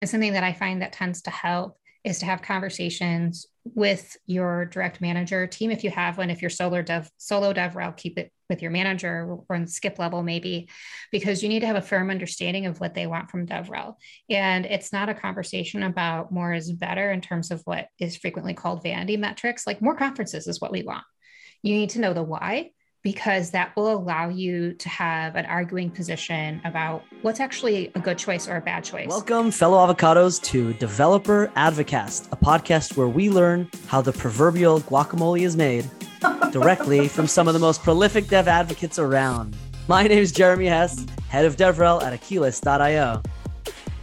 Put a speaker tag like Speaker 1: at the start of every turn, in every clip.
Speaker 1: And something that I find that tends to help is to have conversations with your direct manager team if you have one if you're solo dev solo devrel keep it with your manager or on skip level maybe because you need to have a firm understanding of what they want from devrel and it's not a conversation about more is better in terms of what is frequently called vanity metrics like more conferences is what we want. You need to know the why because that will allow you to have an arguing position about what's actually a good choice or a bad choice.
Speaker 2: Welcome, fellow avocados, to Developer Advocast, a podcast where we learn how the proverbial guacamole is made directly from some of the most prolific dev advocates around. My name is Jeremy Hess, head of DevRel at Aquilus.io.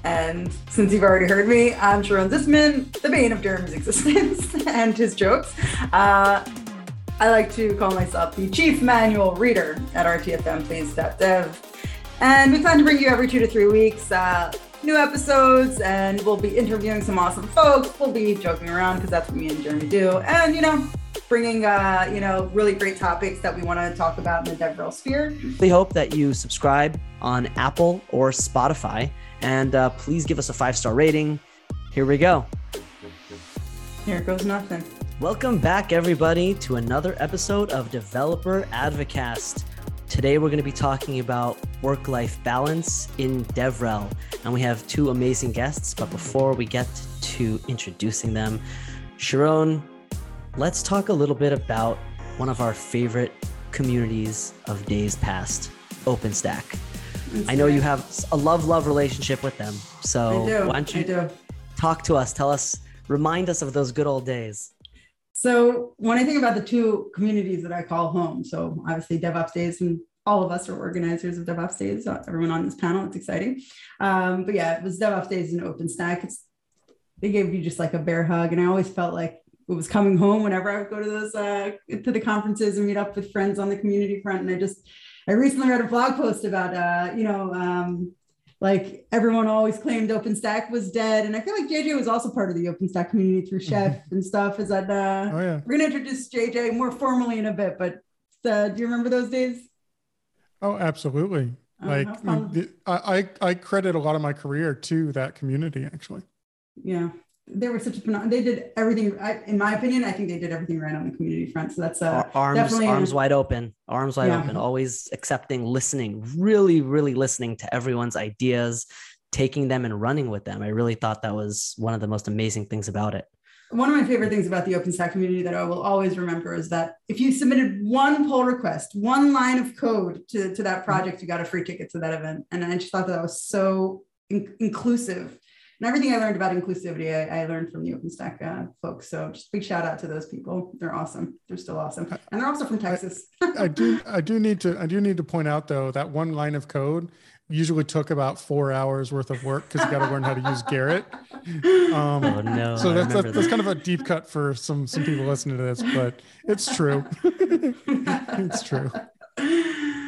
Speaker 3: And since you've already heard me, I'm Sharone Zitzman, the bane of Jeremy's existence and his jokes. Uh, I like to call myself the chief manual reader at rtfm And we plan to bring you every two to three weeks uh, new episodes, and we'll be interviewing some awesome folks. We'll be joking around because that's what me and Jeremy do. And, you know, bringing, uh, you know, really great topics that we want to talk about in the DevRel sphere.
Speaker 2: We hope that you subscribe on Apple or Spotify, and uh, please give us a five star rating. Here we go.
Speaker 3: Here goes nothing.
Speaker 2: Welcome back, everybody, to another episode of Developer Advocast. Today, we're going to be talking about work life balance in DevRel. And we have two amazing guests. But before we get to introducing them, Sharon, let's talk a little bit about one of our favorite communities of days past, OpenStack. I know you have a love love relationship with them. So, why don't you talk to us? Tell us, remind us of those good old days.
Speaker 3: So when I think about the two communities that I call home, so obviously DevOps Days and all of us are organizers of DevOps Days, uh, everyone on this panel, it's exciting. Um, but yeah, it was DevOps Days in OpenStack. It's, they gave you just like a bear hug. And I always felt like it was coming home whenever I would go to those, uh, to the conferences and meet up with friends on the community front. And I just, I recently read a blog post about, uh, you know, um, like everyone always claimed OpenStack was dead. And I feel like JJ was also part of the OpenStack community through mm-hmm. Chef and stuff. Is that uh oh, yeah. we're gonna introduce JJ more formally in a bit, but uh, do you remember those days?
Speaker 4: Oh, absolutely. Oh, like I, I I credit a lot of my career to that community actually.
Speaker 3: Yeah they were such a they did everything I, in my opinion i think they did everything right on the community front so that's uh,
Speaker 2: arms arms wide open arms wide yeah. open always accepting listening really really listening to everyone's ideas taking them and running with them i really thought that was one of the most amazing things about it
Speaker 3: one of my favorite things about the OpenStack community that I will always remember is that if you submitted one pull request, one line of code to, to that project, you got a free ticket to that event. And I just thought that, that was so in- inclusive and everything I learned about inclusivity, I, I learned from the OpenStack uh, folks. So just big shout out to those people. They're awesome. They're still awesome, and they're also from Texas.
Speaker 4: I, I do, I do need to, I do need to point out though that one line of code usually took about four hours worth of work because you got to learn how to use Gerrit.
Speaker 2: Um, oh no!
Speaker 4: So that's that's, that's, kind of a deep cut for some some people listening to this, but it's true. it's true.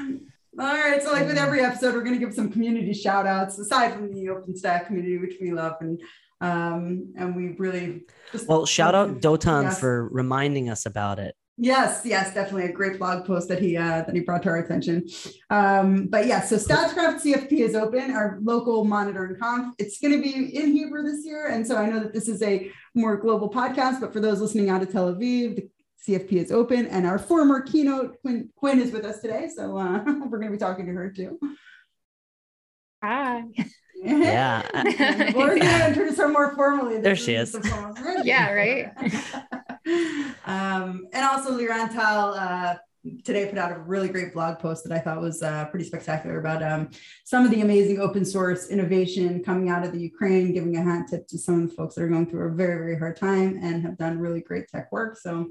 Speaker 3: All right. So, like with every episode, we're going to give some community shout outs aside from the OpenStack community, which we love. And um, and we really just,
Speaker 2: well shout out Dotan yes. for reminding us about it.
Speaker 3: Yes, yes, definitely a great blog post that he uh, that he brought to our attention. Um, but yeah, so Statscraft CFP is open, our local monitoring conf. It's going to be in Hebrew this year, and so I know that this is a more global podcast. But for those listening out of Tel Aviv, the CFP is open, and our former keynote Quinn, Quinn is with us today, so uh, we're going to be talking to her too.
Speaker 1: Hi.
Speaker 2: Yeah.
Speaker 3: we're going to introduce her more formally.
Speaker 2: There she is.
Speaker 1: yeah, right.
Speaker 3: um, and also Liran Tal uh, today put out a really great blog post that I thought was uh, pretty spectacular about um, some of the amazing open source innovation coming out of the Ukraine, giving a hat tip to some of the folks that are going through a very, very hard time and have done really great tech work. So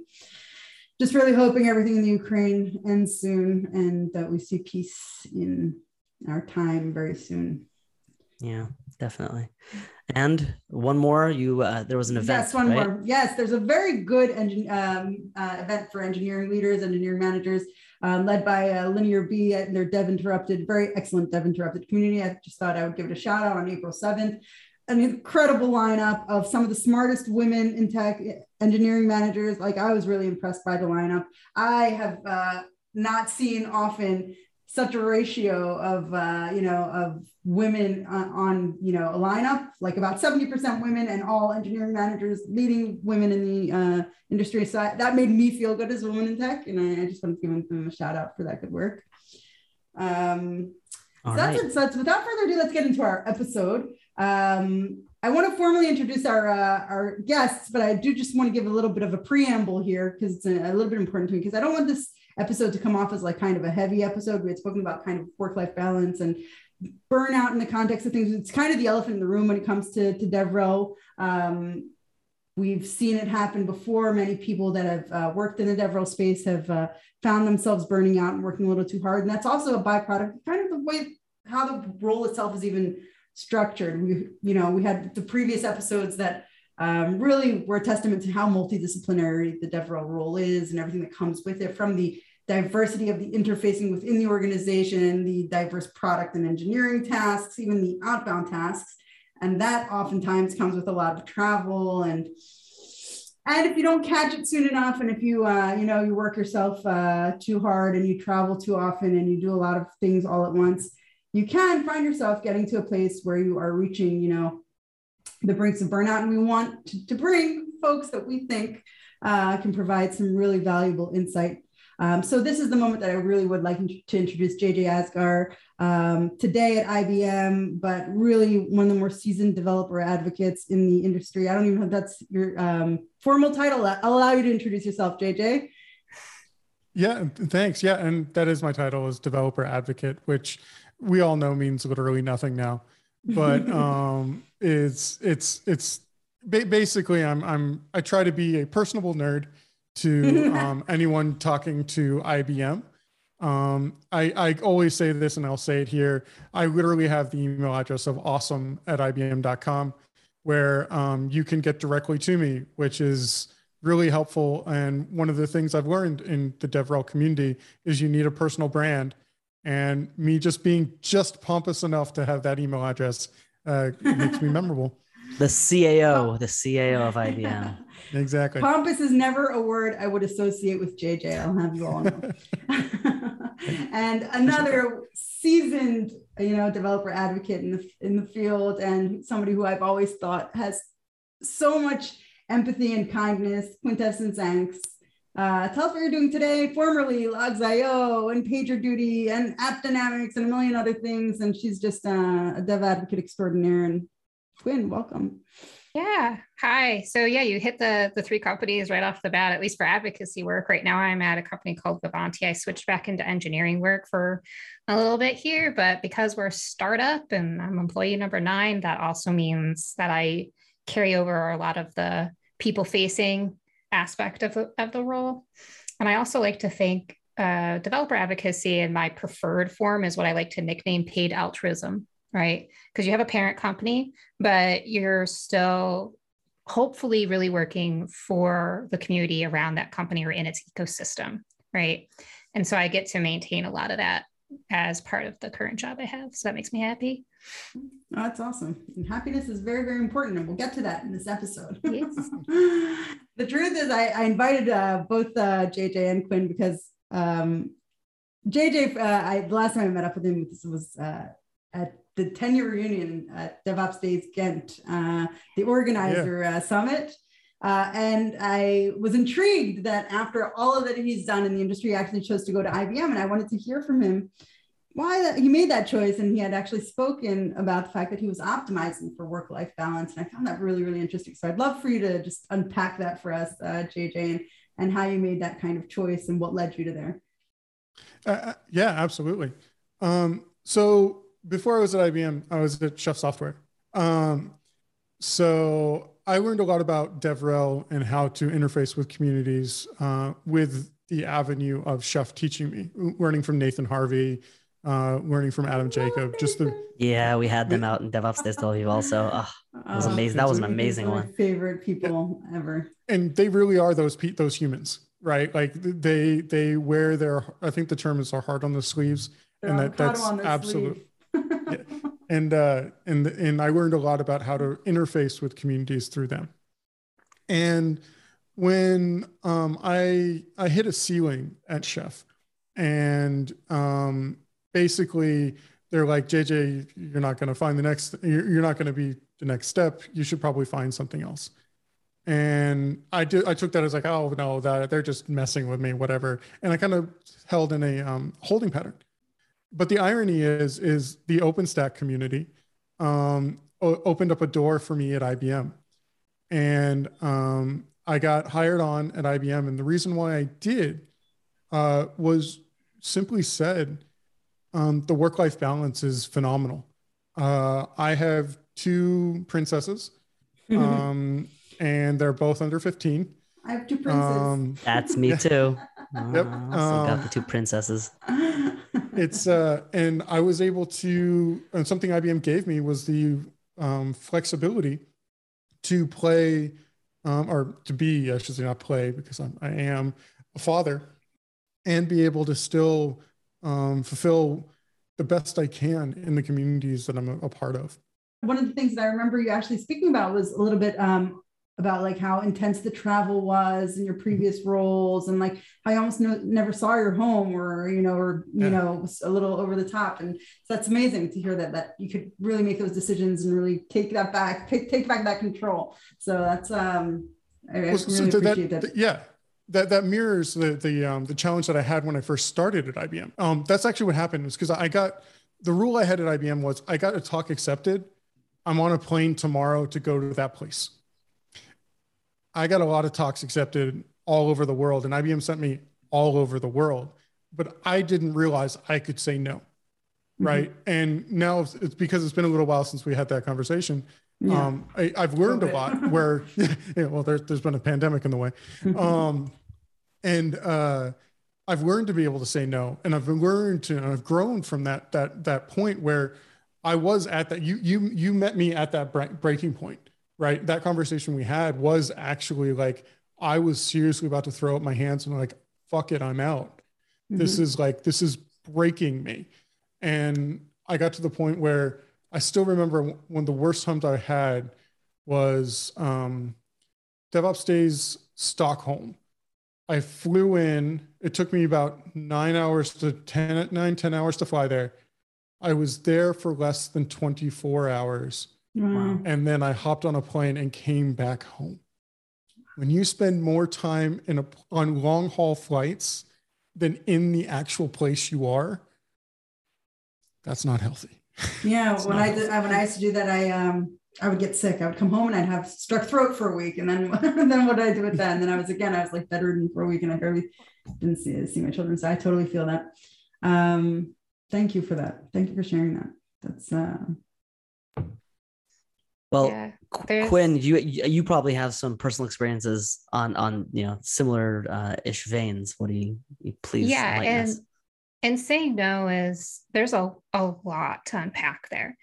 Speaker 3: just really hoping everything in the Ukraine ends soon and that we see peace in our time very soon.
Speaker 2: Yeah, definitely. And one more, you uh, there was an event.
Speaker 3: Yes, one
Speaker 2: right?
Speaker 3: more. Yes, there's a very good engine um, uh, event for engineering leaders, engineering managers, um, led by uh, LinearB and their Dev Interrupted, very excellent Dev Interrupted community. I just thought I would give it a shout out on April 7th. An incredible lineup of some of the smartest women in tech, engineering managers. Like I was really impressed by the lineup. I have uh, not seen often such a ratio of uh, you know of women on, on, you know a lineup. Like about 70% women and all engineering managers leading women in the uh, industry. So that made me feel good as a woman in tech and i, I just want to give them a shout out for that good work. Um, so that's it. So that's, without further ado let's get into our episode um, I want to formally introduce our uh, our guests, but I do just want to give a little bit of a preamble here because it's a, a, little bit important to me because I don't want this episode to come off as like kind of a heavy episode. We had spoken about kind of work life balance and burnout in the context of things. It's kind of the elephant in the room when it comes to to DevRel. Um, we've seen it happen before. Many people that have uh, worked in the DevRel space have uh, found themselves burning out and working a little too hard, and that's also a byproduct, kind of the way how the role itself is even structured. We, you know, we had the previous episodes that um, really were a testament to how multidisciplinary the DevRel role is and everything that comes with it from the diversity of the interfacing within the organization, the diverse product and engineering tasks, even the outbound tasks. And that oftentimes comes with a lot of travel and and if you don't catch it soon enough, and if you uh, you know you work yourself uh, too hard and you travel too often and you do a lot of things all at once, you can find yourself getting to a place where you are reaching, you know, the brinks of burnout. And we want to, to bring folks that we think uh, can provide some really valuable insight. Um, so this is the moment that I really would like to introduce JJ Asghar um, today at IBM, but really one of the more seasoned developer advocates in the industry. I don't even know if that's your um, formal title. I'll allow you to introduce yourself, JJ.
Speaker 4: Yeah, thanks. Yeah, and that is my title as developer advocate, which we all know means literally nothing now, but um, it's it's it's basically I'm I'm I try to be a personable nerd to um, anyone talking to IBM. Um, I, I always say this and I'll say it here. I literally have the email address of awesome at IBM.com where um, you can get directly to me, which is really helpful. And one of the things I've learned in the DevRel community is you need a personal brand and me just being just pompous enough to have that email address uh, makes me memorable.
Speaker 2: The CAO, the CAO of IBM.
Speaker 4: exactly.
Speaker 3: Pompous is never a word I would associate with JJ. I'll have you all know. and another seasoned, you know, developer advocate in the in the field, and somebody who I've always thought has so much empathy and kindness, Quintessence Anx. Uh, tell us what you're doing today, formerly Logz.io and PagerDuty and AppDynamics and a million other things. And she's just uh, a dev advocate extraordinaire. And Quinn, welcome.
Speaker 1: Yeah. Hi. So yeah, you hit the the three companies right off the bat, at least for advocacy work. Right now I'm at a company called Vivanti. I switched back into engineering work for a little bit here, but because we're a startup and I'm employee number nine, that also means that I carry over a lot of the people facing aspect of the, of the role. And I also like to think uh, developer advocacy in my preferred form is what I like to nickname paid altruism, right? Because you have a parent company, but you're still hopefully really working for the community around that company or in its ecosystem, right? And so I get to maintain a lot of that as part of the current job I have. So that makes me happy.
Speaker 3: Oh, that's awesome. And happiness is very, very important. And we'll get to that in this episode. Yes. the truth is, I, I invited uh, both uh, JJ and Quinn because um, JJ, uh, I, the last time I met up with him was uh, at the 10 year reunion at DevOps Days Ghent, uh, the organizer yeah. Uh, summit. Uh, and I was intrigued that after all of that he's done in the industry, he actually chose to go to IBM. And I wanted to hear from him why that, he made that choice. And he had actually spoken about the fact that he was optimizing for work life balance. And I found that really, really interesting. So I'd love for you to just unpack that for us, uh, JJ, and, and how you made that kind of choice and what led you to there.
Speaker 4: Uh, uh yeah, absolutely. Um, so before I was at IBM, I was at Chef Software. Um, so I learned a lot about DevRel and how to interface with communities uh, with the avenue of Chef teaching me, learning from Nathan Harvey, uh, learning from Adam Jacob. Just the
Speaker 2: yeah, we had them out in DevOps Days Tel Aviv also. Oh, it was amazing. That was an amazing one.
Speaker 3: Favorite people ever.
Speaker 4: And they really are those those humans, right? Like they they wear their. I think the term is their heart on the sleeves, They're and that that's absolute. yeah and uh, and and I learned a lot about how to interface with communities through them. And when um, I I hit a ceiling at Chef, and um, basically they're like, JJ, you're not going to find the next, you're, not going to be the next step. You should probably find something else. And I did, I took that as like, oh no, that they're just messing with me, whatever. And I kind of held in a um, holding pattern. But the irony is, is the OpenStack community um, opened up a door for me at IBM. And um, I got hired on at IBM. And the reason why I did uh, was simply said, um, the work life balance is phenomenal. Uh, I have two princesses, um, and they're both under 15.
Speaker 3: I have two princesses. Um,
Speaker 2: That's me too.
Speaker 4: Yep.
Speaker 2: Uh, still got the two princesses.
Speaker 4: it's uh, and I was able to, and something IBM gave me was the um, flexibility to play, um, or to be, I should say, not play because I'm, I am a father, and be able to still um, fulfill the best I can in the communities that I'm a, a, part of.
Speaker 3: One of the things that I remember you actually speaking about was a little bit um, about like how intense the travel was in your previous roles and like how you almost no, never saw your home or you know or you yeah. know was a little over the top and so that's amazing to hear that that you could really make those decisions and really take that back take, take back that control so that's um I, well, I really so appreciate that, that.
Speaker 4: yeah that that mirrors the the um, the challenge that I had when I first started at IBM. Um, that's actually what happened was because I got the rule I had at IBM was I got a talk accepted. I'm on a plane tomorrow to go to that place. I got a lot of talks accepted all over the world, and IBM sent me all over the world, but I didn't realize I could say no. Mm-hmm. Right. And now it's because it's been a little while since we had that conversation. Yeah. Um, I, have learned a lot where, yeah, well, there, has been a pandemic in the way. Mm-hmm. Um, and uh, I've learned to be able to say no. And I've learned to, I've grown from that, that, that point where I was at that, you, you, you met me at that breaking point, right? That conversation we had was actually like, I was seriously about to throw up my hands and like, fuck it, I'm out. Mm-hmm. This is like, this is breaking me. And I got to the point where I still remember one of the worst times I had was um, DevOps Days Stockholm. I flew in. It took me about nine hours to 10, nine, 10 hours to fly there. I was there for less than 24 hours. Wow. And then I hopped on a plane and came back home. When you spend more time in a, on long haul flights than in the actual place you are, that's not healthy.
Speaker 3: Yeah, when I did, when I used to do that, I um I would get sick. I would come home and I'd have strep throat for a week, and then then what did I do with that? And then I was again, I was like bedridden for a week, and I barely didn't see see my children. So I totally feel that. Um, thank you for that. Thank you for sharing that. That's uh.
Speaker 2: Well, yeah, Quinn, you you probably have some personal experiences on on you know similar uh, ish veins. What do you, you please?
Speaker 1: Yeah, and us? and saying no is there's a, a lot to unpack there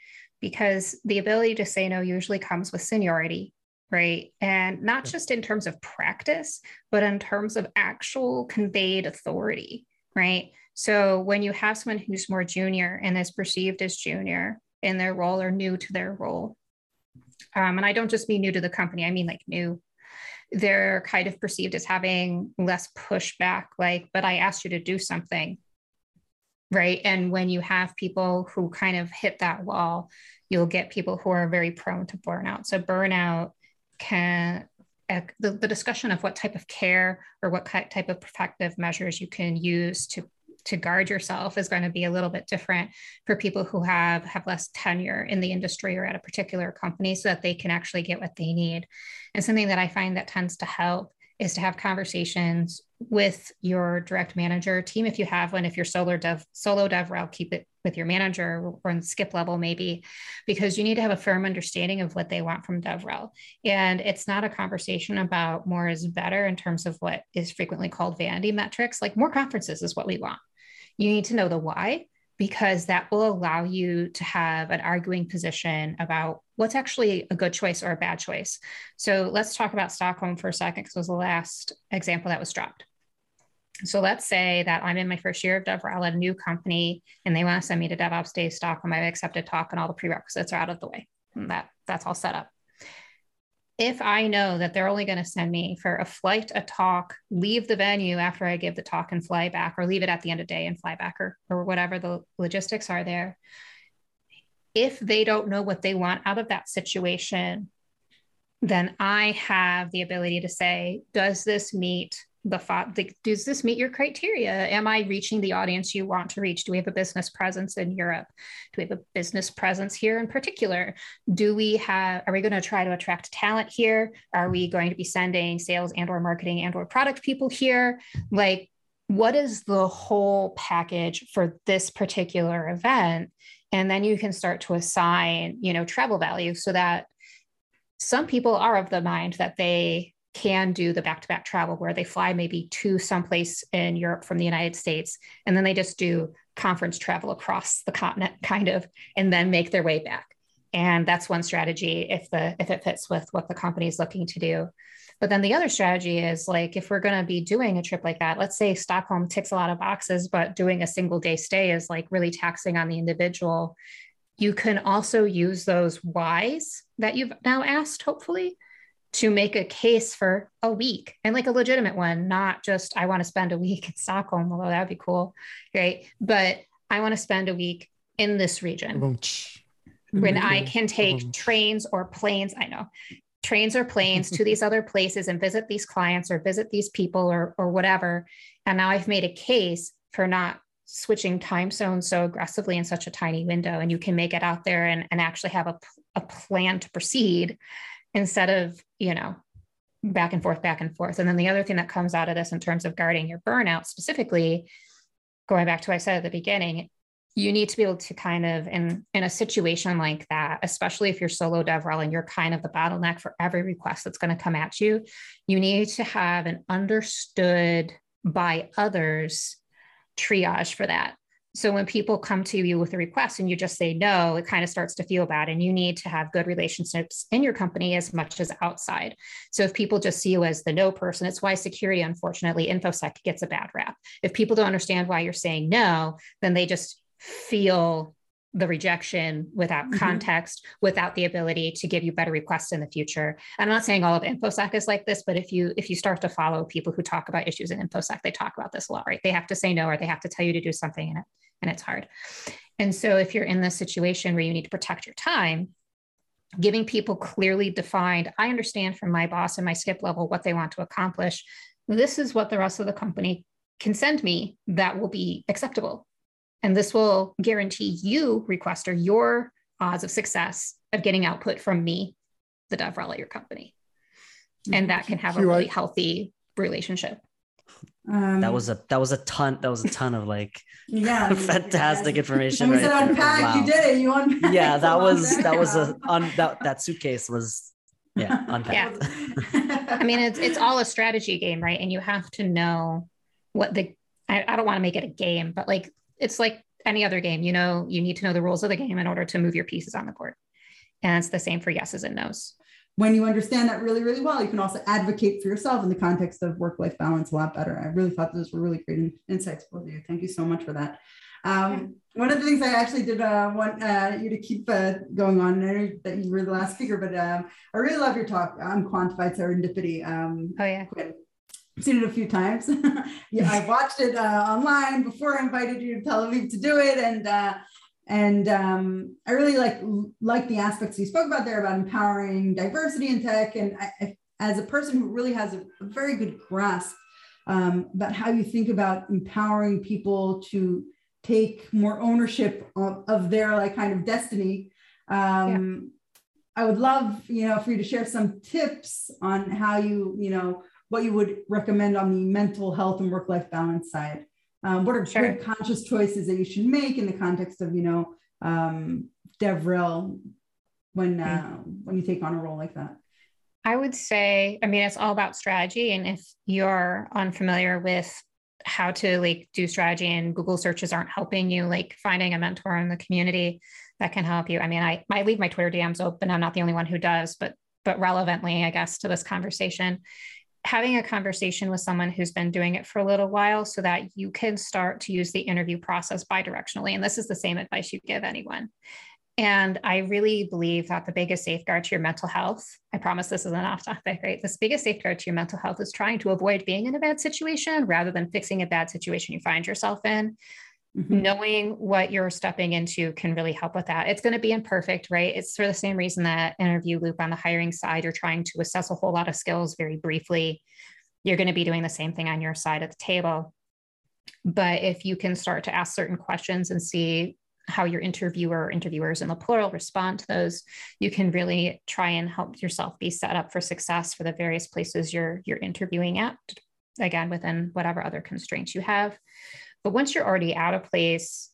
Speaker 1: because the ability to say no usually comes with seniority right? And not just in terms of practice but in terms of actual conveyed authority right? So when you have someone who's more junior and is perceived as junior in their role or new to their role um, and i don't just mean new to the company i mean like new they're kind of perceived as having less pushback like but i asked you to do something right? And when you have people who kind of hit that wall you'll get people who are very prone to burnout. So burnout can the, the discussion of what type of care or what type of protective measures you can use to to guard yourself is going to be a little bit different for people who have have less tenure in the industry or at a particular company so that they can actually get what they need. And something that i find that tends to help is to have conversations with your direct manager team if you have one if you're solo dev solo dev keep it with your manager or on skip level maybe because you need to have a firm understanding of what they want from devrel and it's not a conversation about more is better in terms of what is frequently called vanity metrics. Like more conferences is what we want. You need to know the why because that will allow you to have an arguing position about what's actually a good choice or a bad choice. So let's talk about Stockholm for a second, because it was the last example that was dropped. So let's say that I'm in my first year of DevRel at a new company and they want to send me to DevOps Day Stockholm. I've accepted talk and all the prerequisites are out of the way. And that that's all set up. If I know that they're only going to send me for a flight, a talk, leave the venue after I give the talk and fly back, or leave it at the end of day and fly back, or, or whatever the logistics are there, if they don't know what they want out of that situation, then I have the ability to say, does this meet the thought like, does this meet your criteria? Am i reaching the audience you want to reach? Do we have a business presence in europe? Do we have a business presence here in particular? Do we have are we going to try to attract talent here? Are we going to be sending sales and or marketing and or product people here? Like what is the whole package for this particular event? And then you can start to assign you know travel value so that some people are of the mind that they can do the back to back travel where they fly maybe to someplace in Europe from the United States, and then they just do conference travel across the continent, kind of, and then make their way back. And that's one strategy if the if it fits with what the company is looking to do. But then the other strategy is like if we're going to be doing a trip like that, let's say Stockholm ticks a lot of boxes, but doing a single day stay is like really taxing on the individual. You can also use those whys that you've now asked, hopefully, to make a case for a week and like a legitimate one, not just I want to spend a week in Stockholm, although that'd be cool, right? But I want to spend a week in this region when I can take trains or planes. I know trains or planes to these other places and visit these clients or visit these people or, or whatever. And now I've made a case for not switching time zones so aggressively in such a tiny window. And you can make it out there and, and actually have a, a plan to proceed instead of, you know, back and forth, back and forth. And then the other thing that comes out of this in terms of guarding your burnout specifically, going back to what I said at the beginning, you need to be able to kind of in in a situation like that especially if you're solo devrel and you're kind of the bottleneck for every request that's going to come at you you need to have an understood by others triage for that so when people come to you with a request and you just say no, it kind of starts to feel bad. And you need to have good relationships in your company as much as outside. So if people just see you as the no person, it's why security, unfortunately, InfoSec gets a bad rap. If people don't understand why you're saying no, then they just feel the rejection without mm-hmm. context, without the ability to give you better requests in the future. And I'm not saying all of InfoSec is like this, but if you if you start to follow people who talk about issues in InfoSec, they talk about this a lot, right? They have to say no or they have to tell you to do something and it and it's hard. And so if you're in this situation where you need to protect your time, giving people clearly defined, I understand from my boss and my skip level what they want to accomplish. This is what the rest of the company can send me that will be acceptable and this will guarantee you, requester, your odds of success of getting output from me, the DevRel at your company. And that can have a really healthy relationship.
Speaker 2: Um, that was a that was a ton that was a ton of like
Speaker 3: yeah
Speaker 2: fantastic information.
Speaker 3: right unpack, wow. you did it. You unpacked.
Speaker 2: Yeah, that was that was a on that that suitcase was yeah unpacked.
Speaker 1: Yeah. I mean, it's it's all a strategy game, right? And you have to know what the I, I don't want to make it a game, but like it's like any other game. You know, you need to know the rules of the game in order to move your pieces on the court. And it's the same for yeses and nos.
Speaker 3: When you understand that really, really well, you can also advocate for yourself in the context of work life balance a lot better. I really thought those were really great insights, both of you. Thank you so much for that. Um, one of the things I actually did uh, want uh, you to keep uh, going on, I know that you were the last speaker, but um, I really love your talk on quantified serendipity. Um,
Speaker 1: oh, yeah.
Speaker 3: Quinn seen it a few times. yeah, I watched it uh, online before I invited you to Tel Aviv to do it, and uh, and um, I really like like the aspects you spoke about there about empowering diversity in tech. And I, I, as a person who really has a, a very good grasp um, about how you think about empowering people to take more ownership of, of their like kind of destiny. Um, yeah. I would love, you know, for you to share some tips on how you, you know, what you would recommend on the mental health and work life balance side. Um, what are sure. good conscious choices that you should make in the context of, you know, um, DevRel when uh, mm-hmm. when you take on a role like that?
Speaker 1: I would say, I mean, it's all about strategy. And if you're unfamiliar with how to like do strategy and Google searches aren't helping you, like finding a mentor in the community that can help you. I mean, I, I leave my Twitter DMs open. I'm not the only one who does, but but relevantly, I guess, to this conversation, having a conversation with someone who's been doing it for a little while so that you can start to use the interview process bidirectionally. And this is the same advice you give anyone. And I really believe that the biggest safeguard to your mental health, I promise this is an off topic, right? This biggest safeguard to your mental health is trying to avoid being in a bad situation rather than fixing a bad situation you find yourself in. Mm-hmm. Knowing what you're stepping into can really help with that. It's going to be imperfect, right? It's for the same reason that interview loop on the hiring side, you're trying to assess a whole lot of skills very briefly. You're going to be doing the same thing on your side of the table. But if you can start to ask certain questions and see how your interviewer interviewers in the plural respond to those you can really try and help yourself be set up for success for the various places you're you're interviewing at again within whatever other constraints you have but once you're already at a place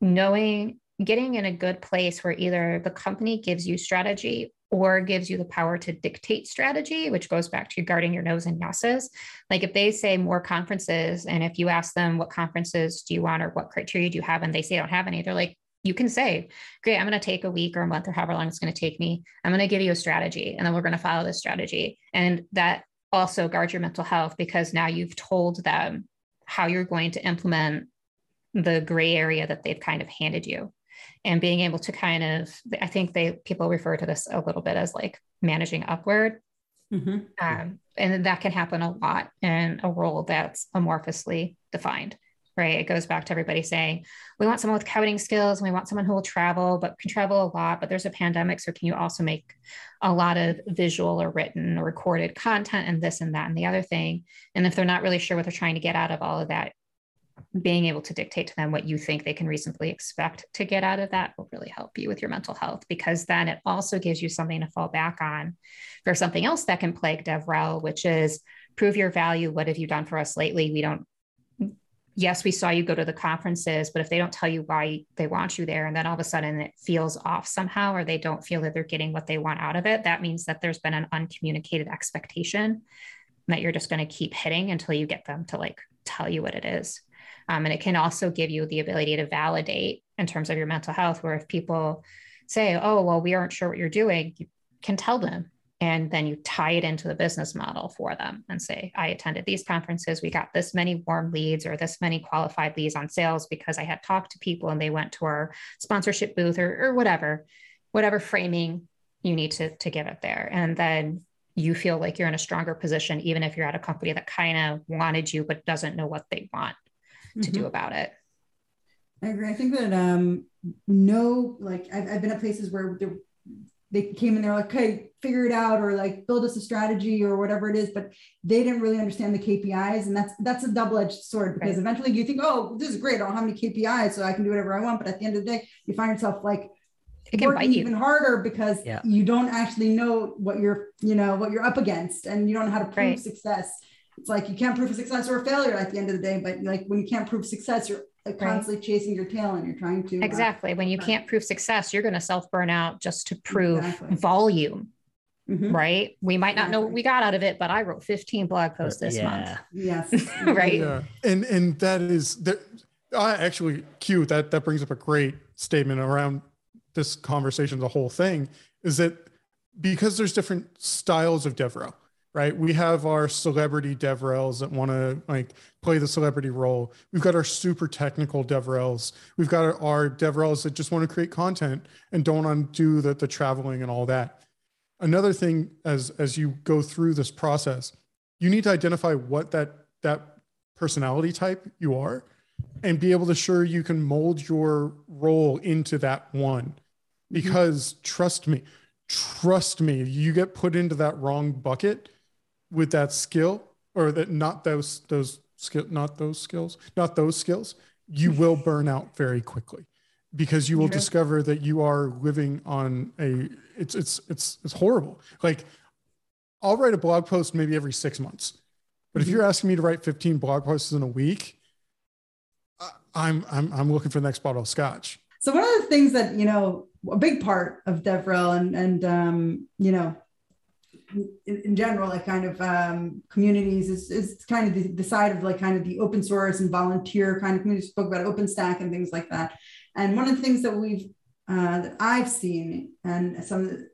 Speaker 1: knowing getting in a good place where either the company gives you strategy or gives you the power to dictate strategy, which goes back to guarding your nose and yeses. Like if they say more conferences, and if you ask them what conferences do you want or what criteria do you have, and they say I don't have any, they're like, you can say, great, I'm going to take a week or a month or however long it's going to take me. I'm going to give you a strategy, and then we're going to follow this strategy. And that also guards your mental health because now you've told them how you're going to implement the gray area that they've kind of handed you. And being able to kind of i think they people refer to this a little bit as like managing upward. Mm-hmm. um, and that can happen a lot in a role that's amorphously defined right it goes back to everybody saying we want someone with coding skills and we want someone who will travel but can travel a lot but there's a pandemic so can you also make a lot of visual or written or recorded content and this and that and the other thing and if they're not really sure what they're trying to get out of all of that being able to dictate to them what you think they can reasonably expect to get out of that will really help you with your mental health because then it also gives you something to fall back on for something else that can plague DevRel, which is prove your value. What have you done for us lately? We don't, yes, we saw you go to the conferences, but if they don't tell you why they want you there and then all of a sudden it feels off somehow or they don't feel that they're getting what they want out of it, that means that there's been an uncommunicated expectation that you're just going to keep hitting until you get them to like tell you what it is. Um, and it can also give you the ability to validate in terms of your mental health, where if people say, oh, well, we aren't sure what you're doing, you can tell them. And then you tie it into the business model for them and say, I attended these conferences. We got this many warm leads or this many qualified leads on sales because I had talked to people and they went to our sponsorship booth or, or whatever, whatever framing you need to, to give it there. And then you feel like you're in a stronger position, even if you're at a company that kind of wanted you but doesn't know what they want to mm-hmm. do about it.
Speaker 3: I agree. I think that um no, like I've, I've been at places where they came in, they're like, okay, figure it out, or like build us a strategy or whatever it is, but they didn't really understand the KPIs. And that's that's a double-edged sword because right. eventually you think, oh, this is great. I don't have any KPIs, so I can do whatever I want. But at the end of the day, you find yourself like it can working even harder because yeah. you don't actually know what you're, you know, what you're up against and you don't know how to prove right. success it's like you can't prove a success or a failure at the end of the day but like when you can't prove success you're like constantly chasing your tail and you're trying to
Speaker 1: uh, exactly uh, when you can't prove success you're going to self burn out just to prove exactly. volume mm-hmm. right we might not know what we got out of it but i wrote 15 blog posts this yeah. month
Speaker 3: yes
Speaker 1: right
Speaker 4: yeah. and and that is that i actually cute that that brings up a great statement around this conversation the whole thing is that because there's different styles of devrel right? We have our celebrity DevRels that want to like play the celebrity role. We've got our super technical DevRels. We've got our, our DevRels that just want to create content and don't undo the, the traveling and all that. Another thing as as you go through this process, you need to identify what that that personality type you are and be able to sure you can mold your role into that one. Mm-hmm. Because mm-hmm. trust me, trust me, you get put into that wrong bucket with that skill or that not those those skill not those skills not those skills you will burn out very quickly because you will yeah. discover that you are living on a it's it's it's it's horrible like i'll write a blog post maybe every six months but mm-hmm. if you're asking me to write 15 blog posts in a week i'm i'm i'm looking for the next bottle of scotch
Speaker 3: so one of the things that you know a big part of devrel and and um you know in, in, general, like kind of um, communities is, is kind of the, the, side of like kind of the open source and volunteer kind of community. Spoke about OpenStack and things like that. And one of the things that we've uh, that I've seen and some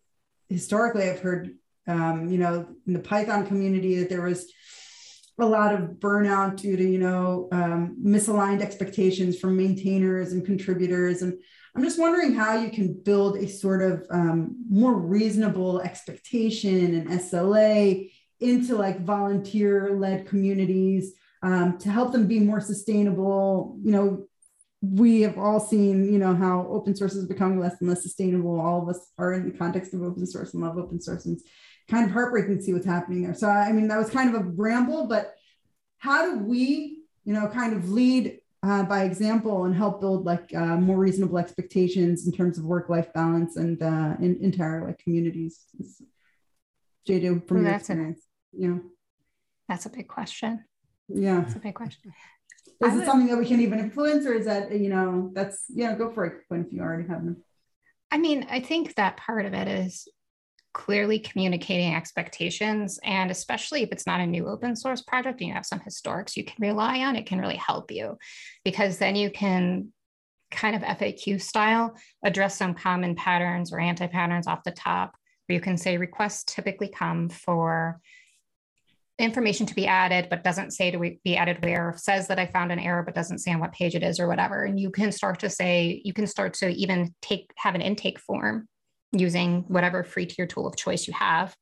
Speaker 3: historically I've heard, um, you know, in the Python community that there was a lot of burnout due to you know um, misaligned expectations from maintainers and contributors and I'm just wondering how you can build a sort of um, more reasonable expectation and SLA into like volunteer led communities um, to help them be more sustainable. You know, we have all seen, you know, how open source is becoming less and less sustainable. All of us are in the context of open source and love open source. And kind of heartbreaking to see what's happening there. So, I mean, that was kind of a ramble, but how do we, you know, kind of lead uh, by example and help build like uh, more reasonable expectations in terms of work-life balance and uh, in entire like communities. JD, from well, your experience, a, yeah,
Speaker 1: that's a big question.
Speaker 3: Yeah,
Speaker 1: that's a big question.
Speaker 3: Is it something that we can even influence, or is that you know that's yeah, go for it, Quinn, if you already have them.
Speaker 1: I mean, I think that part of it is clearly communicating expectations. And especially if it's not a new open source project and you have some historics you can rely on, it can really help you because then you can kind of FAQ style address some common patterns or anti patterns off the top. Where you can say requests typically come for information to be added, but doesn't say to be added where, says that I found an error, but doesn't say on what page it is or whatever. And you can start to say, you can start to even take, have an intake form using whatever free tier tool of choice you have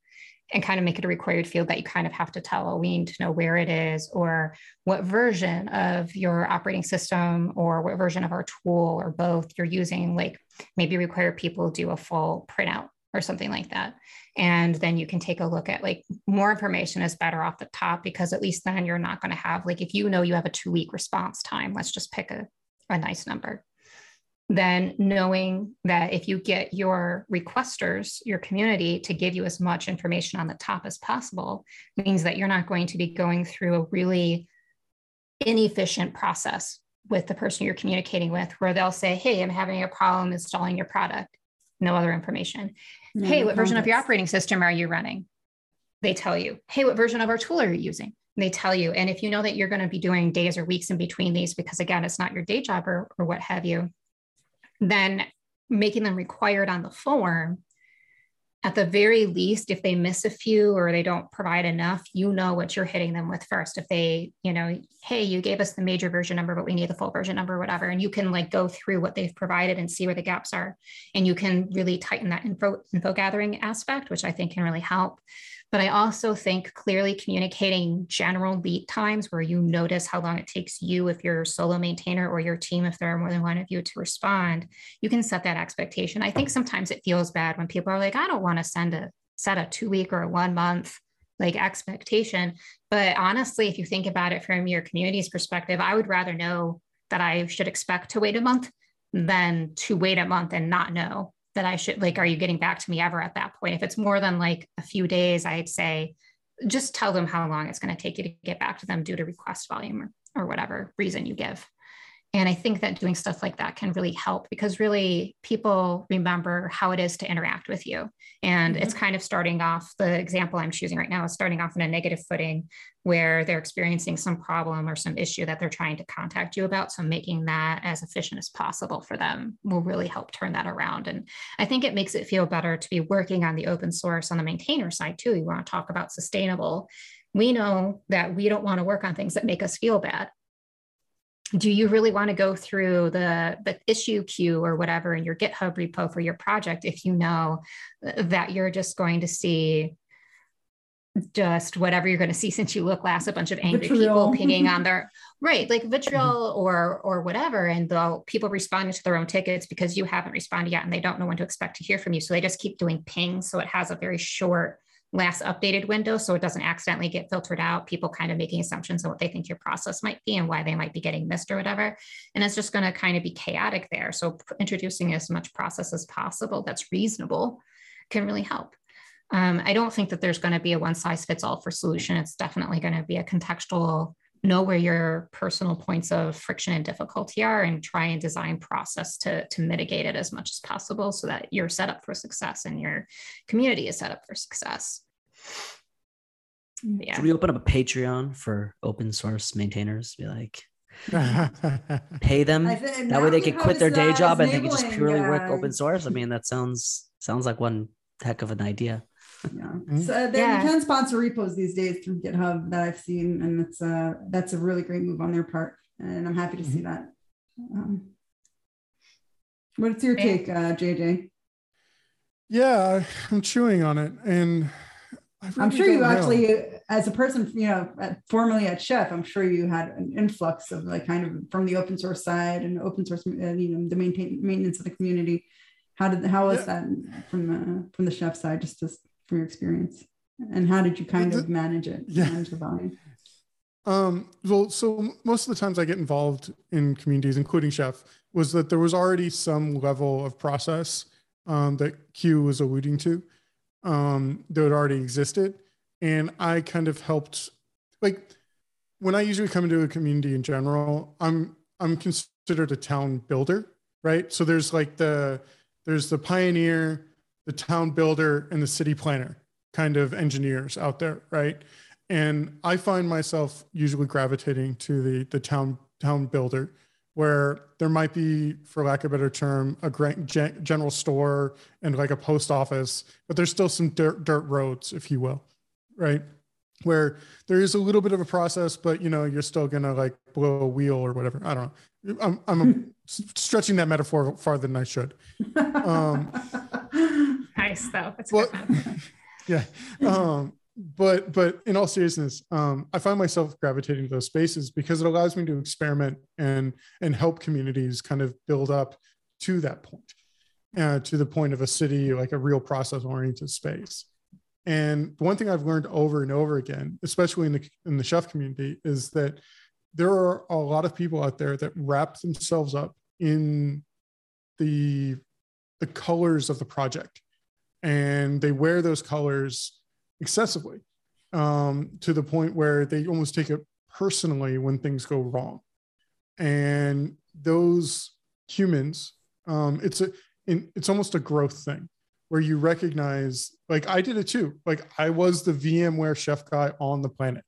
Speaker 1: and kind of make it a required field that you kind of have to tell, we need to know where it is or what version of your operating system or what version of our tool or both you're using. Like maybe require people do a full printout or something like that. And then you can take a look at like more information is better off the top because at least then you're not going to have like if you know you have a two week response time, let's just pick a, a nice number then knowing that if you get your requesters, your community to give you as much information on the top as possible, means that you're not going to be going through a really inefficient process with the person you're communicating with, where they'll say, Hey, I'm having a problem installing your product. No other information. No, hey, what version of your operating system are you running? They tell you. Hey, what version of our tool are you using? they tell you. And if you know that you're going to be doing days or weeks in between these, because again, it's not your day job or, or what have you, then making them required on the form at the very least if they miss a few or they don't provide enough you know what you're hitting them with first. If they you know hey you gave us the major version number but we need the full version number whatever and you can like go through what they've provided and see where the gaps are and you can really tighten that info info gathering aspect which i think can really help but I also think clearly communicating general lead times where you notice how long it takes you, if you're a solo maintainer or your team, if there are more than one of you to respond, you can set that expectation. I think sometimes it feels bad when people are like, I don't want to send a set a two week or a one month like expectation. But honestly, if you think about it from your community's perspective, I would rather know that I should expect to wait a month than to wait a month and not know that I should like, are you getting back to me ever at that point? If it's more than like a few days, I'd say just tell them how long it's going to take you to get back to them due to request volume or, or whatever reason you give. And I think that doing stuff like that can really help because really people remember how it is to interact with you. And mm-hmm. it's kind of starting off, the example I'm choosing right now is starting off in a negative footing where they're experiencing some problem or some issue that they're trying to contact you about. So making that as efficient as possible for them will really help turn that around. And I think it makes it feel better to be working on the open source on the maintainer side too. You want to talk about sustainable. We know that we don't want to work on things that make us feel bad do you really want to go through the, the issue queue or whatever in your GitHub repo for your project if you know uh, that you're just going to see just whatever you're going to see since you look last a bunch of angry vitriol. people pinging on their right like vitriol mm-hmm. or or whatever and the people responding to their own tickets because you haven't responded yet and they don't know when to expect to hear from you so they just keep doing pings so it has a very short last updated window so it doesn't accidentally get filtered out people kind of making assumptions on what they think your process might be and why they might be getting missed or whatever. And it's just going to kind of be chaotic there. So introducing as much process as possible that's reasonable can really help. Um, i don't think that there's going to be a one size fits all for solution. It's definitely going to be a contextual know where your personal points of friction and difficulty are and try and design process to, to mitigate it as much as possible so that you're set up for success and your community is set up for success.
Speaker 2: Yeah. Should we open up a Patreon for open source maintainers? Be like, pay them that way they could quit their day job and they could just purely uh, work open source. I mean, that sounds sounds like one heck of an idea
Speaker 3: yeah. Mm-hmm. So they yeah. can sponsor repos these days through GitHub that I've seen, and it's a that's a really great move on their part, and I'm happy to see mm-hmm. that. Um, What's your take, uh, JJ?
Speaker 4: Yeah, I'm chewing on it, and
Speaker 3: really I'm sure you actually, as a person, you know, formerly at Chef, I'm sure you had an influx of like kind of from the open source side and open source, uh, you know, the maintain maintenance of the community. How did how was yeah. that from the from the Chef side, just, just from your experience, and how did you kind of manage it?
Speaker 4: Yeah.
Speaker 3: Manage the volume?
Speaker 4: Um, well, so most of the times I get involved in communities, including Chef, was that there was already some level of process um, that Q was alluding to um, that had already existed. And I kind of helped, like, when I usually come into a community in general, I'm I'm considered a town builder, right? So there's like the there's the pioneer, the town builder, and the city planner kind of engineers out there, right? And I find myself usually gravitating to the the town town builder where there might be, for lack of a better term, a general store and like a post office, but there's still some dirt, dirt roads, if you will, right? Where there is a little bit of a process, but you know, you're still gonna like blow a wheel or whatever. I don't know. I'm, I'm stretching that metaphor farther than I should. Um,
Speaker 1: nice though. That's
Speaker 4: well, yeah. Um, but but in all seriousness um, i find myself gravitating to those spaces because it allows me to experiment and and help communities kind of build up to that point uh, to the point of a city like a real process oriented space and one thing i've learned over and over again especially in the in the chef community is that there are a lot of people out there that wrap themselves up in the the colors of the project and they wear those colors excessively um, to the point where they almost take it personally when things go wrong. And those humans, um, it's a, it's almost a growth thing where you recognize, like I did it too. Like I was the VMware chef guy on the planet.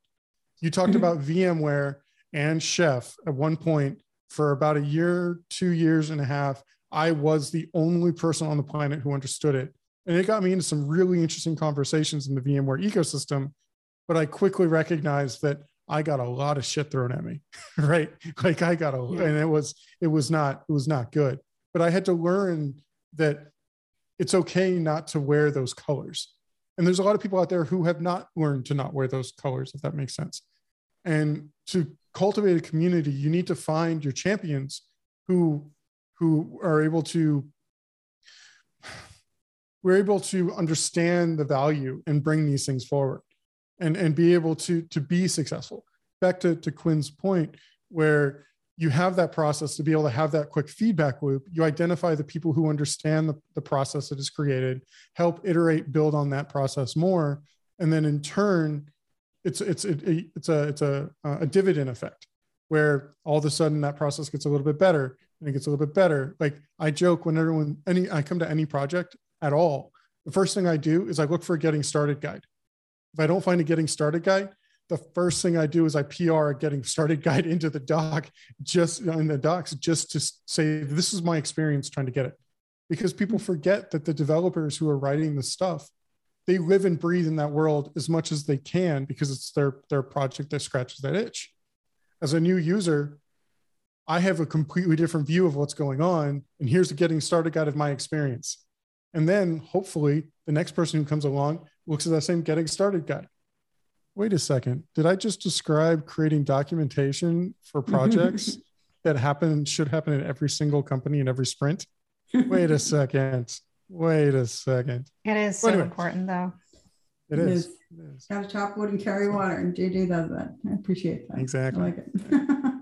Speaker 4: You talked mm-hmm. about VMware and chef at one point for about a year, two years and a half. I was the only person on the planet who understood it and it got me into some really interesting conversations in the VMware ecosystem. But I quickly recognized that I got a lot of shit thrown at me, right? Like I got a, yeah. and it was, it was not, it was not good. But I had to learn that it's okay not to wear those colors. And there's a lot of people out there who have not learned to not wear those colors, if that makes sense. And to cultivate a community, you need to find your champions who who are able to we're able to understand the value and bring these things forward and, and be able to, to be successful. Back to, to Quinn's point, where you have that process to be able to have that quick feedback loop. You identify the people who understand the, the process that is created, help iterate, build on that process more. And then in turn, it's, it's, it, it's a, it's a, a dividend effect where all of a sudden that process gets a little bit better and it gets a little bit better. Like I joke when everyone, any, I come to any project, at all, the first thing I do is I look for a getting started guide. If I don't find a getting started guide, the first thing I do is I PR a getting started guide into the doc, just in the docs, just to say, this is my experience trying to get it. Because people mm-hmm. forget that the developers who are writing the stuff, they live and breathe in that world as much as they can because it's their, their project that scratches that itch. As a new user, I have a completely different view of what's going on. And here's a getting started guide of my experience. And then hopefully the next person who comes along looks at that same getting started guide. Wait a second. Did I just describe creating documentation for projects that happen should happen in every single company in every sprint? Wait a second. Wait a second.
Speaker 1: It is so anyway, important though.
Speaker 4: It, it is.
Speaker 3: is. It is. Gotta chop wood and carry water. And JJ does that. I appreciate that.
Speaker 4: Exactly. I
Speaker 3: like it.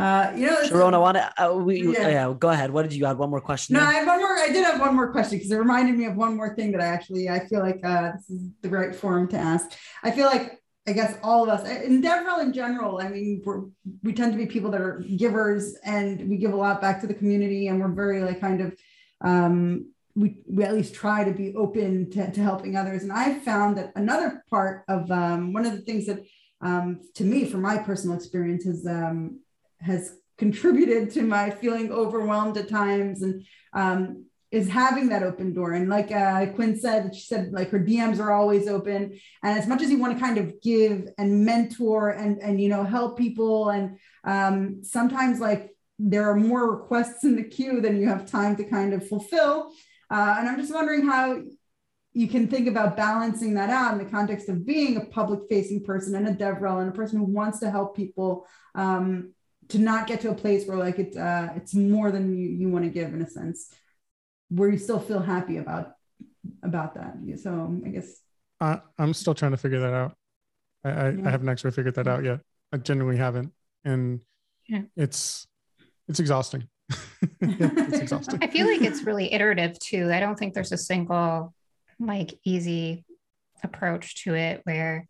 Speaker 3: Uh, you know,
Speaker 2: Sharone, I want to. Uh, we, yeah. yeah. go ahead. What did you add? One more question.
Speaker 3: No, there? I have one more. I did have one more question because it reminded me of one more thing that I actually I feel like uh, this is the right forum to ask. I feel like I guess all of us in DevRel in general. I mean, we're, we tend to be people that are givers and we give a lot back to the community, and we're very like kind of. Um, we, we at least try to be open to, to helping others. And I found that another part of um, one of the things that um, to me, from my personal experience, has um, has contributed to my feeling overwhelmed at times and um, is having that open door. And like uh, Quinn said, she said like her DMs are always open. And as much as you want to kind of give and mentor and and you know help people, and um, sometimes like there are more requests in the queue than you have time to kind of fulfill. Uh, and I'm just wondering how you can think about balancing that out in the context of being a public facing person and a DevRel and a person who wants to help people um, to not get to a place where like it's uh, it's more than you, you want to give in a sense, where you still feel happy about about that. So I guess
Speaker 4: I, I'm still trying to figure that out. I, I, yeah. I haven't actually figured that out yet. I genuinely haven't, and yeah. it's it's exhausting.
Speaker 1: it's exhausting. I feel like it's really iterative too. I don't think there's a single like easy approach to it where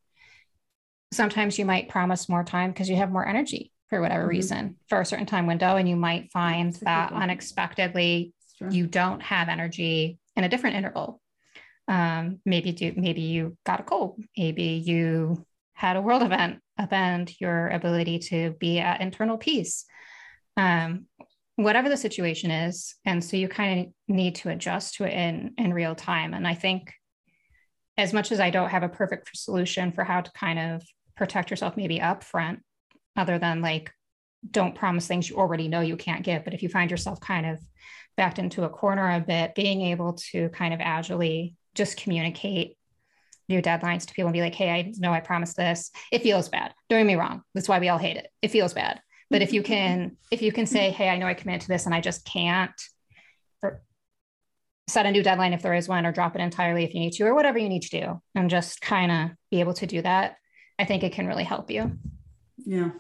Speaker 1: sometimes you might promise more time because you have more energy for whatever mm-hmm. reason for a certain time window and you might find that unexpectedly you don't have energy in a different interval. Um, maybe do maybe you got a cold. Maybe you had a world event upend your ability to be at internal peace. Um, whatever the situation is. And so you kind of need to adjust to it in in real time. And i think as much as i don't have a perfect solution for how to kind of protect yourself maybe up front other than like don't promise things you already know you can't give but if you find yourself kind of backed into a corner a bit being able to kind of agilely just communicate new deadlines to people and be like hey i know i promised this. It feels bad. Don't get me wrong. That's why we all hate it. It feels bad. But if you can, if you can say, hey, I know I committed to this and I just can't set a new deadline if there is one or drop it entirely if you need to, or whatever you need to do, and just kind of be able to do that, I think it can really help you.
Speaker 3: Yeah.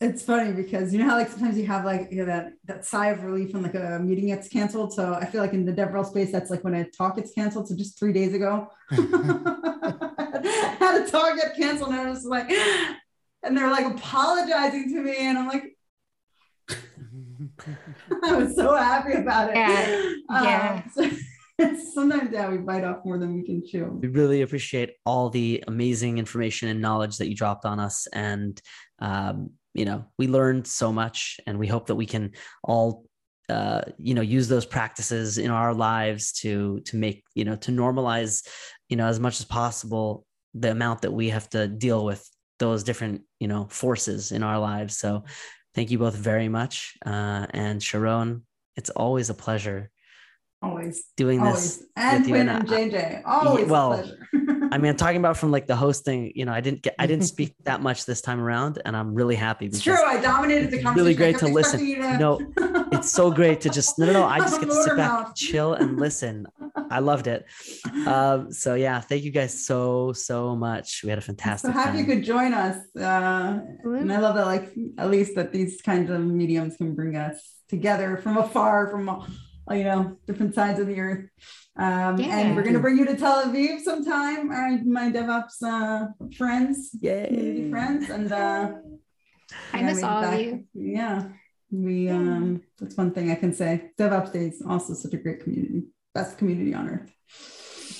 Speaker 3: It's funny because you know how like sometimes you have like you know that that sigh of relief when like a meeting gets canceled. So I feel like in the DevRel space, that's like when a talk gets canceled. So just three days ago, had a talk get canceled, and I was like, and they're like apologizing to me and i'm like i was so happy about it
Speaker 1: yeah, yeah. Um,
Speaker 3: so sometimes yeah we bite off more than we can chew
Speaker 2: we really appreciate all the amazing information and knowledge that you dropped on us and um, you know we learned so much and we hope that we can all uh, you know use those practices in our lives to to make you know to normalize you know as much as possible the amount that we have to deal with those different you know forces in our lives. So thank you both very much. Uh, and Sharone it's always a pleasure
Speaker 3: always.
Speaker 2: doing
Speaker 3: always.
Speaker 2: this
Speaker 3: and Quinn and JJ always well
Speaker 2: I mean, I'm talking about from like the hosting. You know, I didn't get, I didn't speak that much this time around, and I'm really happy.
Speaker 3: It's true. I dominated the conversation.
Speaker 2: It's really great to listen. To... No, it's so great to just no, no, no. I just get to sit back, mouth. chill, and listen. I loved it. Um, so yeah, thank you guys so so much. We had a fantastic.
Speaker 3: So happy
Speaker 2: time.
Speaker 3: you could join us, uh, and I love that. Like at least that these kinds of mediums can bring us together from afar, from you know different sides of the earth. Um, yeah. And we're going to bring you to Tel Aviv sometime, our, my DevOps uh, friends,
Speaker 2: Yay.
Speaker 3: friends, and uh,
Speaker 1: I yeah, miss all back. of you.
Speaker 3: Yeah, we. Um, that's one thing I can say. DevOps Day is also such a great community best community on earth.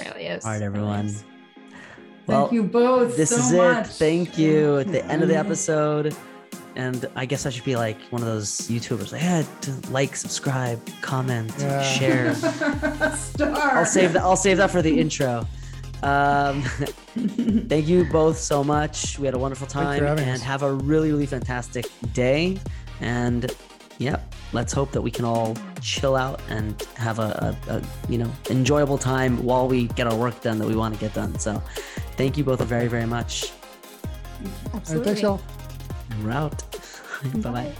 Speaker 1: It really is.
Speaker 2: All right, everyone.
Speaker 3: Nice. Well, Thank you both.
Speaker 2: This
Speaker 3: so
Speaker 2: is
Speaker 3: much.
Speaker 2: it. Thank you. At the end of the episode. And I guess I should be like one of those YouTubers, like, yeah, like, subscribe, comment, yeah. share.
Speaker 3: Star.
Speaker 2: I'll save that. I'll save that for the intro. Um, thank you both so much. We had a wonderful time, and us. have a really, really fantastic day. And yeah, let's hope that we can all chill out and have a, a, a, you know enjoyable time while we get our work done that we want to get done. So, thank you both very very much.
Speaker 1: Absolutely. Thanks,
Speaker 4: y'all.
Speaker 2: Route. bye bye.